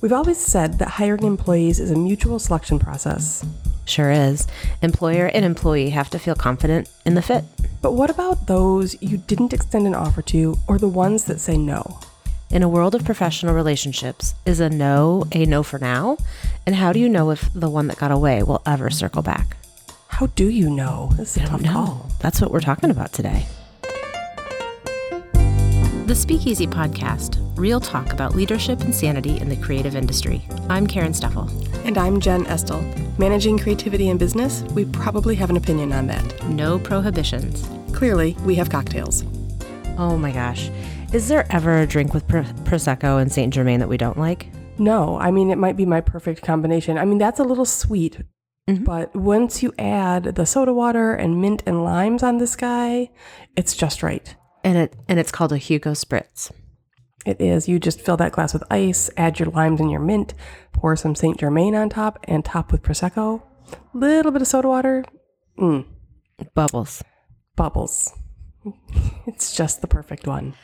We've always said that hiring employees is a mutual selection process. Sure is. Employer and employee have to feel confident in the fit. But what about those you didn't extend an offer to or the ones that say no? In a world of professional relationships, is a no a no for now? And how do you know if the one that got away will ever circle back? How do you know? This is a tough call. That's what we're talking about today. The Speakeasy Podcast, real talk about leadership and sanity in the creative industry. I'm Karen Steffel. And I'm Jen Estel. Managing creativity in business, we probably have an opinion on that. No prohibitions. Clearly, we have cocktails. Oh my gosh. Is there ever a drink with Prosecco and St. Germain that we don't like? No, I mean, it might be my perfect combination. I mean, that's a little sweet, Mhm. but once you add the soda water and mint and limes on this guy, it's just right. And it and it's called a Hugo Spritz. It is. You just fill that glass with ice, add your limes and your mint, pour some Saint Germain on top, and top with prosecco. Little bit of soda water. Mm, Bubbles. bubbles. It's just the perfect one.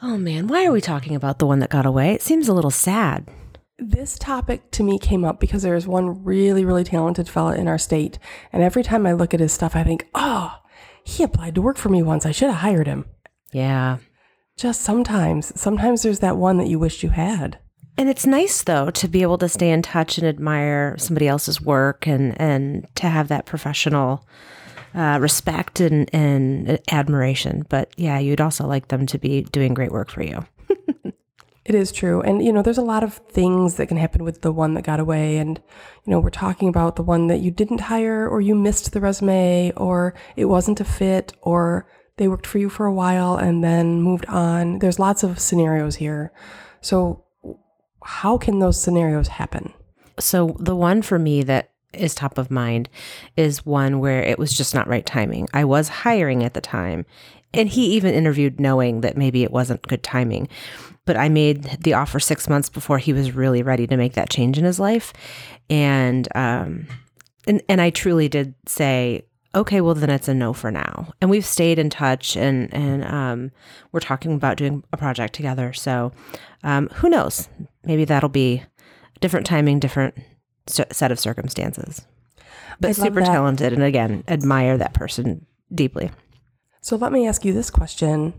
Oh man, why are we talking about the one that got away? It seems a little sad. This topic to me came up because there's one really, really talented fella in our state, and every time I look at his stuff, I think, oh, he applied to work for me once. I should have hired him. Yeah. Just sometimes, sometimes there's that one that you wish you had. And it's nice though to be able to stay in touch and admire somebody else's work and and to have that professional uh, respect and, and admiration. But yeah, you'd also like them to be doing great work for you. It is true. And, you know, there's a lot of things that can happen with the one that got away. And, you know, we're talking about the one that you didn't hire or you missed the resume or it wasn't a fit or they worked for you for a while and then moved on. There's lots of scenarios here. So, how can those scenarios happen? So the one for me that is top of mind is one where it was just not right timing. I was hiring at the time, and he even interviewed knowing that maybe it wasn't good timing. But I made the offer six months before he was really ready to make that change in his life, and um, and and I truly did say, okay, well then it's a no for now. And we've stayed in touch, and and um, we're talking about doing a project together. So um, who knows? Maybe that'll be different timing, different set of circumstances. But super that. talented, and again, admire that person deeply. So, let me ask you this question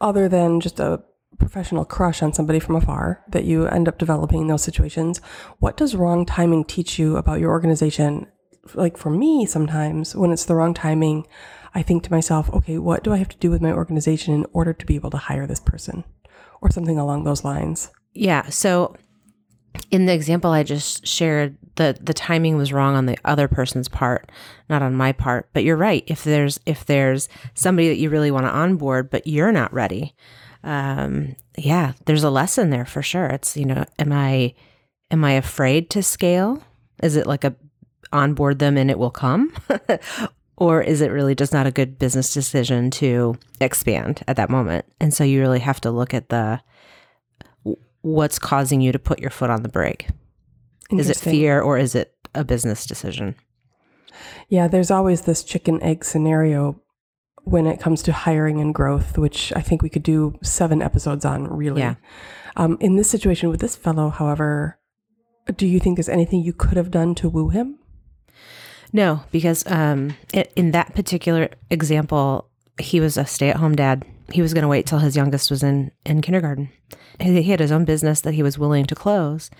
other than just a professional crush on somebody from afar that you end up developing in those situations, what does wrong timing teach you about your organization? Like for me, sometimes when it's the wrong timing, I think to myself, okay, what do I have to do with my organization in order to be able to hire this person? Or something along those lines. Yeah. So in the example I just shared, the the timing was wrong on the other person's part, not on my part. But you're right. If there's if there's somebody that you really want to onboard, but you're not ready, um, yeah, there's a lesson there for sure. It's you know, am I am I afraid to scale? Is it like a onboard them and it will come? or is it really just not a good business decision to expand at that moment? And so you really have to look at the what's causing you to put your foot on the brake. Is it fear or is it a business decision? Yeah, there's always this chicken egg scenario when it comes to hiring and growth, which I think we could do seven episodes on, really. Yeah. Um, in this situation with this fellow, however, do you think there's anything you could have done to woo him? No, because um, i in that particular example, he was a stay-at-home dad. He was going to wait till his youngest was in in kindergarten. He, he had his own business that he was willing to close.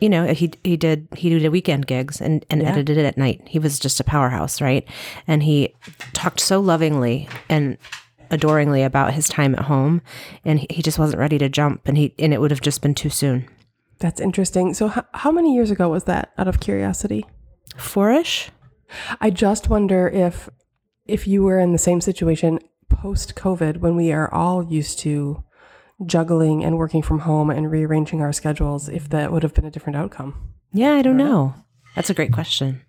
You know, he he did he did weekend gigs and and Yeah. edited it at night. He was just a powerhouse, right? And he talked so lovingly and adoringly about his time at home, and he, he just wasn't ready to jump, and he and it would have just been too soon. That's interesting. So, h- how many years ago was that? Out of curiosity, Fourish. I just wonder if if you were in the same situation post COVID, when we are all used to juggling and working from home and rearranging our schedules, if that would have been a different outcome. Yeah, I don't know. That's a great question.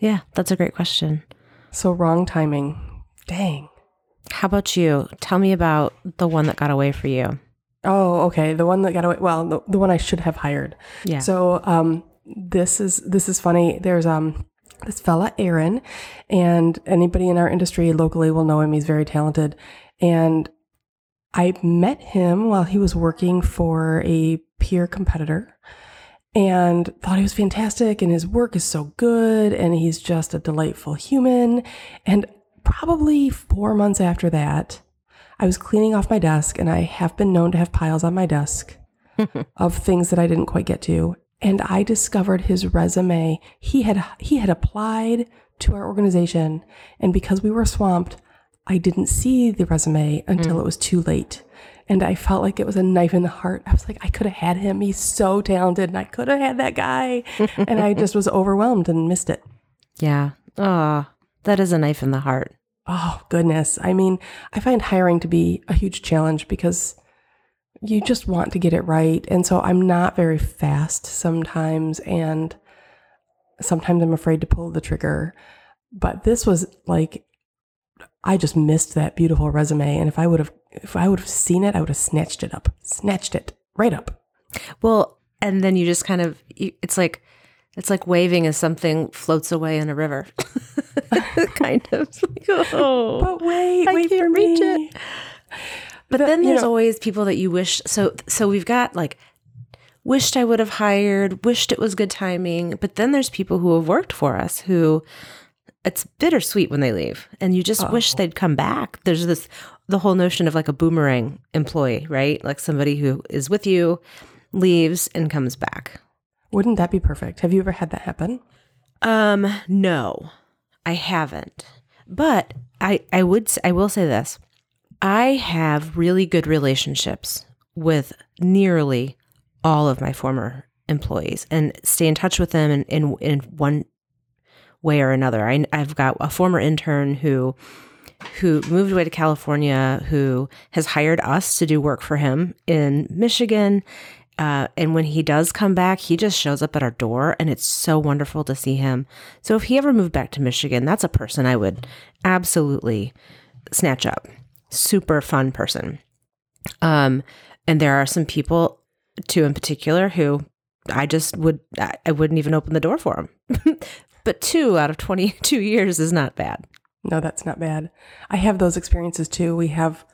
Yeah, that's a great question. So wrong timing. Dang. How about you? Tell me about the one that got away for you. Oh, okay. The one that got away. Well, the, the one I should have hired. Yeah. So um, this is this is funny. There's um this fella Aaron, and anybody in our industry locally will know him. He's very talented, and I met him while he was working for a peer competitor and thought he was fantastic and his work is so good and he's just a delightful human. And probably four months after that, I was cleaning off my desk and I have been known to have piles on my desk of things that I didn't quite get to. And I discovered his resume. He had he had applied to our organization and because we were swamped, I didn't see the resume until mm. it was too late. And I felt like it was a knife in the heart. I was like, I could have had him. He's so talented and I could have had that guy. and I just was overwhelmed and missed it. Yeah. Oh, that is a knife in the heart. Oh, goodness. I mean, I find hiring to be a huge challenge because you just want to get it right. And so I'm not very fast sometimes. And sometimes I'm afraid to pull the trigger. But this was like, I just missed that beautiful resume. And if I would have, if I would have seen it, I would have snatched it up, snatched it right up. Well, and then you just kind of, it's like, it's like waving as something floats away in a river. kind of. Like, oh. But wait, I wait can't for reach me. it. But The- then there's know- always people that you wish. So so we've got like wished I would have hired, wished it was good timing. But then there's people who have worked for us who it's bittersweet when they leave, and you just wish they'd come back. There's this the whole notion of like a boomerang employee, right? Like somebody who is with you, leaves and comes back. Wouldn't that be perfect? Have you ever had that happen? Um, no, I haven't. But I, I would, I will say this: I have really good relationships with nearly all of my former employees, and stay in touch with them in in, in one way or another. I, I've got a former intern who who moved away to California, who has hired us to do work for him in Michigan. Uh, and when he does come back, he just shows up at our door, and it's so wonderful to see him. So if he ever moved back to Michigan, that's a person I would absolutely snatch up. Super fun person. Um, and there are some people, two in particular, who I just would I, wouldn't even open the door for them. but two out of twenty two years is not bad. No, that's not bad. I have those experiences too. We have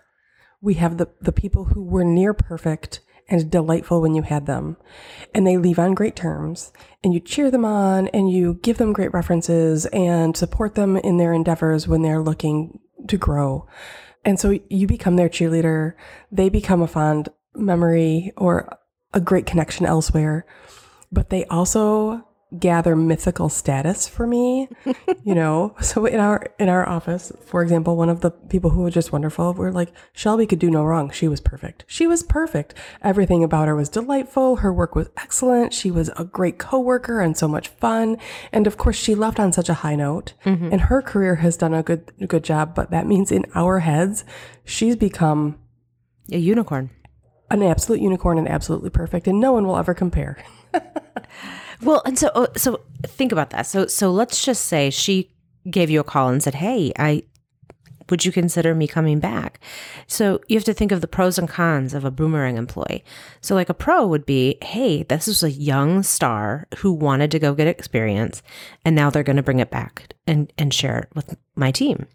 we have the the people who were near perfect and delightful when you had them and they leave on great terms and you cheer them on and you give them great references and support them in their endeavors when they're looking to grow. And so you become their cheerleader, they become a fond memory or a great connection elsewhere, but they also gather mythical status for me you know? So in our in our office for example one of the people who were just wonderful were like shelby could do no wrong. She was perfect. She was perfect. Everything about her was delightful. Her work was excellent. She was a great coworker and so much fun. And of course she left on such a high note. Mm-hmm. And her career has done a good a good job but that means in our heads she's become A unicorn. an absolute unicorn and absolutely perfect and no one will ever compare Well, and so oh, so think about that. So so let's just say she gave you a call and said, "Hey, I would you consider me coming back?" So you have to think of the pros and cons of a boomerang employee. So like a pro would be, "Hey, this is a young star who wanted to go get experience and now they're going to bring it back and and share it with my team."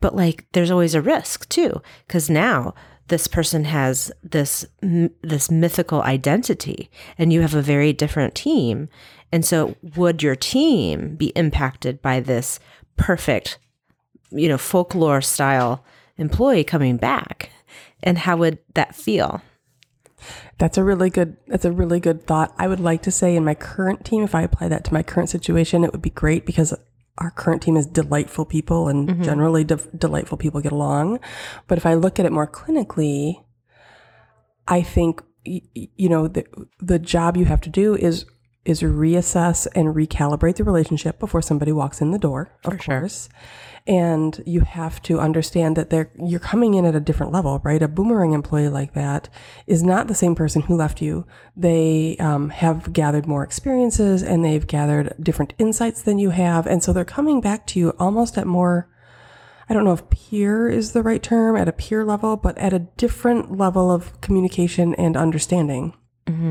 But like there's always a risk too cuz now this person has this this mythical identity and you have a very different team. And so would your team be impacted by this perfect you know folklore style employee coming back? And how would that feel? That's a really good that's a really good thought. I would like to say in my current team, if I apply that to my current situation, it would be great because our current team is delightful people and mm-hmm. generally de- delightful people get along. But if I look at it more clinically, I think y- you know the the job you have to do is is reassess and recalibrate the relationship before somebody walks in the door, of course. And you have to understand that they're you're coming in at a different level, right? A boomerang employee like that is not the same person who left you. They um, have gathered more experiences and they've gathered different insights than you have, and so they're coming back to you almost at more I don't know if peer is the right term, at a peer level, but at a different level of communication and understanding.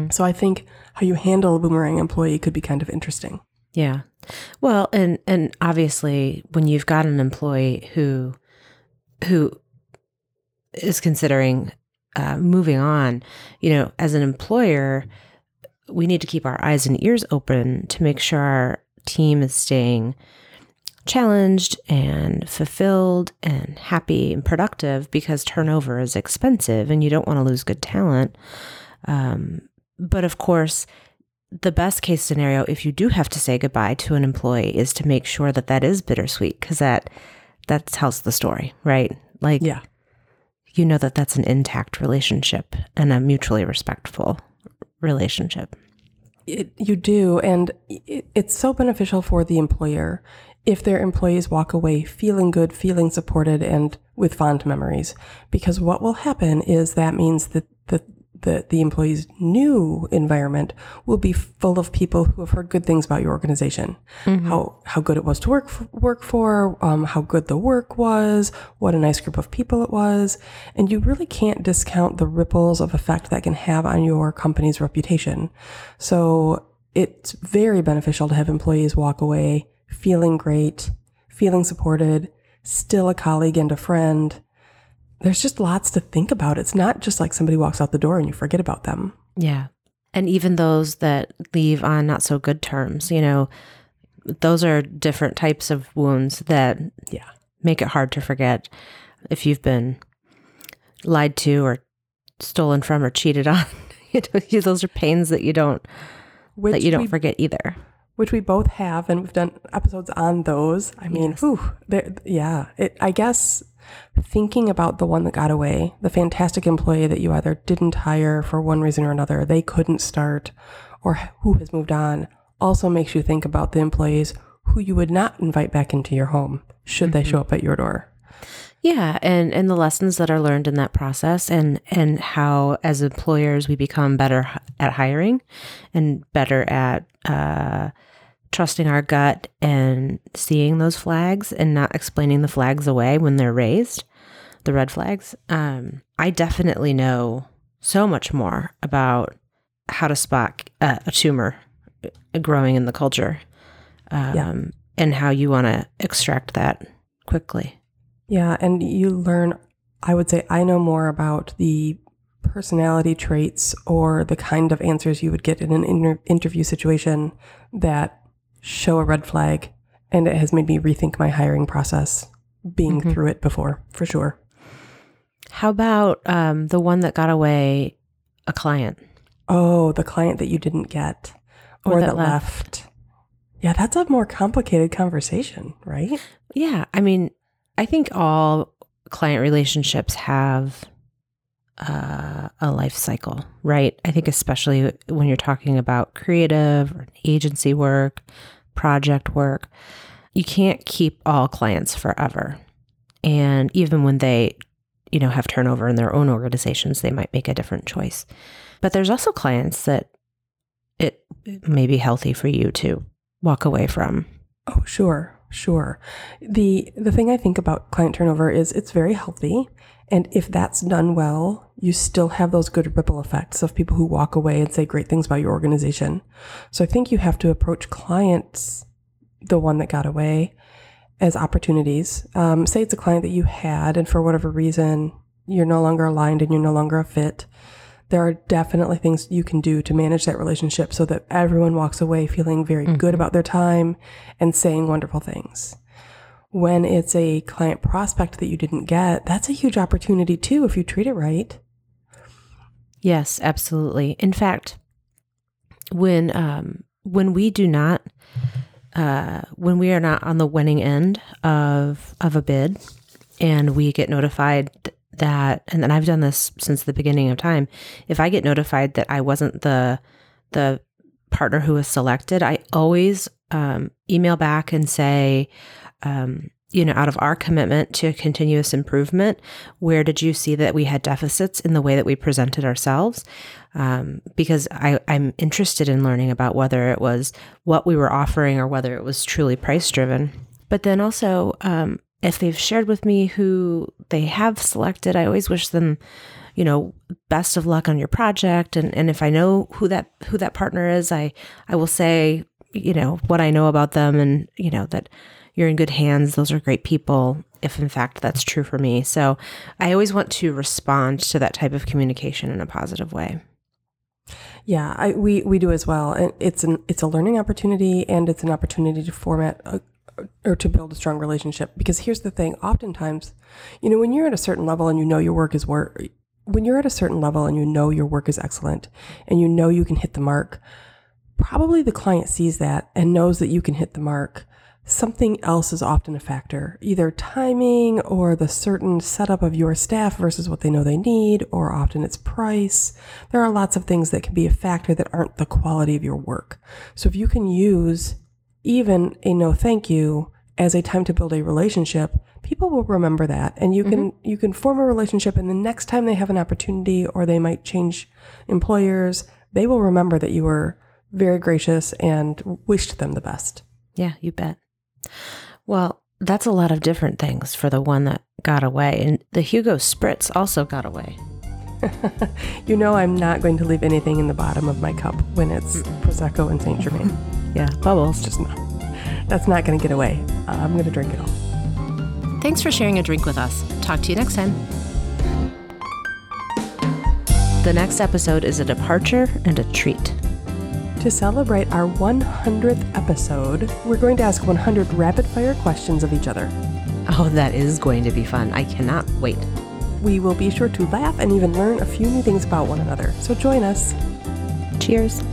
So I think how you handle a boomerang employee could be kind of interesting. Yeah. Well, and and obviously when you've got an employee who who is considering uh, moving on, you know, as an employer, we need to keep our eyes and ears open to make sure our team is staying challenged and fulfilled and happy and productive because turnover is expensive and you don't want to lose good talent. Um, but of course, the best case scenario, if you do have to say goodbye to an employee, is to make sure that that is bittersweet because that that tells the story, right? Like, Yeah. you know that that's an intact relationship and a mutually respectful relationship. It, you do. And it, it's so beneficial for the employer if their employees walk away feeling good, feeling supported, and with fond memories. Because what will happen is that means that the, the, the employee's new environment will be full of people who have heard good things about your organization. How, how good it was to work, f- work for, um, how good the work was, what a nice group of people it was. And you really can't discount the ripples of effect that can have on your company's reputation. So it's very beneficial to have employees walk away feeling great, feeling supported, still a colleague and a friend. There's just lots to think about. It's not just like somebody walks out the door and you forget about them. Yeah. And even those that leave on not so good terms, you know, those are different types of wounds that Yeah. make it hard to forget if you've been lied to or stolen from or cheated on. you know, those are pains that you don't Which that you don't we, forget either. Which we both have, and we've done episodes on those. I mean, Yes. whew, yeah. It, I guess thinking about the one that got away, the fantastic employee that you either didn't hire for one reason or another, they couldn't start, or who has moved on, also makes you think about the employees who you would not invite back into your home should they mm-hmm. show up at your door. Yeah, and and the lessons that are learned in that process, and and how as employers we become better at hiring, and better at uh, trusting our gut and seeing those flags and not explaining the flags away when they're raised, the red flags. Um, I definitely know so much more about how to spot uh, a tumor uh, growing in the culture, um, Yeah. and how you want to extract that quickly. Yeah, and you learn, I would say, I know more about the personality traits or the kind of answers you would get in an inter- interview situation that show a red flag. And it has made me rethink my hiring process being through it before, for sure. How about um, the one that got away, a client? Oh, the client that you didn't get Or or, that that, left. Yeah, that's a more complicated conversation, right? Yeah, I mean, I think all client relationships have uh, a life cycle, right? I think especially when you're talking about creative or agency work, project work, you can't keep all clients forever. And even when they, you know, have turnover in their own organizations, they might make a different choice. But there's also clients that it may be healthy for you to walk away from. Oh, sure, sure. The the thing I think about client turnover is it's very healthy, and if that's done well, you still have those good ripple effects of people who walk away and say great things about your organization. So I think you have to approach clients, the one that got away, as opportunities. Um, say it's a client that you had, and for whatever reason you're no longer aligned and you're no longer a fit. There are definitely things you can do to manage that relationship so that everyone walks away feeling very good about their time and saying wonderful things. When it's a client prospect that you didn't get, that's a huge opportunity too if you treat it right. Yes, absolutely. In fact, when um, when we do not, uh, when we are not on the winning end of of a bid, and we get notified that, and then I've done this since the beginning of time. If I get notified that I wasn't the the partner who was selected, I always um, email back and say, um, you know, out of our commitment to continuous improvement, where did you see that we had deficits in the way that we presented ourselves? Um, because I, I'm interested in learning about whether it was what we were offering or whether it was truly price driven. But then also, um, if they've shared with me who they have selected, I always wish them, you know, best of luck on your project. And, and if I know who that who that partner is, I I will say, you know, what I know about them and, you know, that you're in good hands. Those are great people. if in fact that's true for me. So I always want to respond to that type of communication in a positive way. Yeah, I, we we do as well, and it's an it's a learning opportunity, and it's an opportunity to format a, or to build a strong relationship. Because here's the thing: oftentimes, you know, when you're at a certain level and you know your work is work, when you're at a certain level and you know your work is excellent, and you know you can hit the mark, probably the client sees that and knows that you can hit the mark something else is often a factor, either timing or the certain setup of your staff versus what they know they need, or often it's price. There are lots of things that can be a factor that aren't the quality of your work. So if you can use even a no thank you as a time to build a relationship, people will remember that and you can mm-hmm. you can form a relationship and the next time they have an opportunity or they might change employers, they will remember that you were very gracious and wished them the best. Yeah, you bet. Well, that's a lot of different things for the one that got away. And the Hugo Spritz also got away. you know, I'm not going to leave anything in the bottom of my cup when it's. Prosecco and Saint Germain. yeah, bubbles. Just not. That's not going to get away. Uh, I'm going to drink it all. Thanks for sharing a drink with us. Talk to you next time. The next episode is a departure and a treat. To celebrate our 100th episode, we're going to ask 100 rapid fire questions of each other. Oh, that is going to be fun. I cannot wait. We will be sure to laugh and even learn a few new things about one another. So join us. Cheers.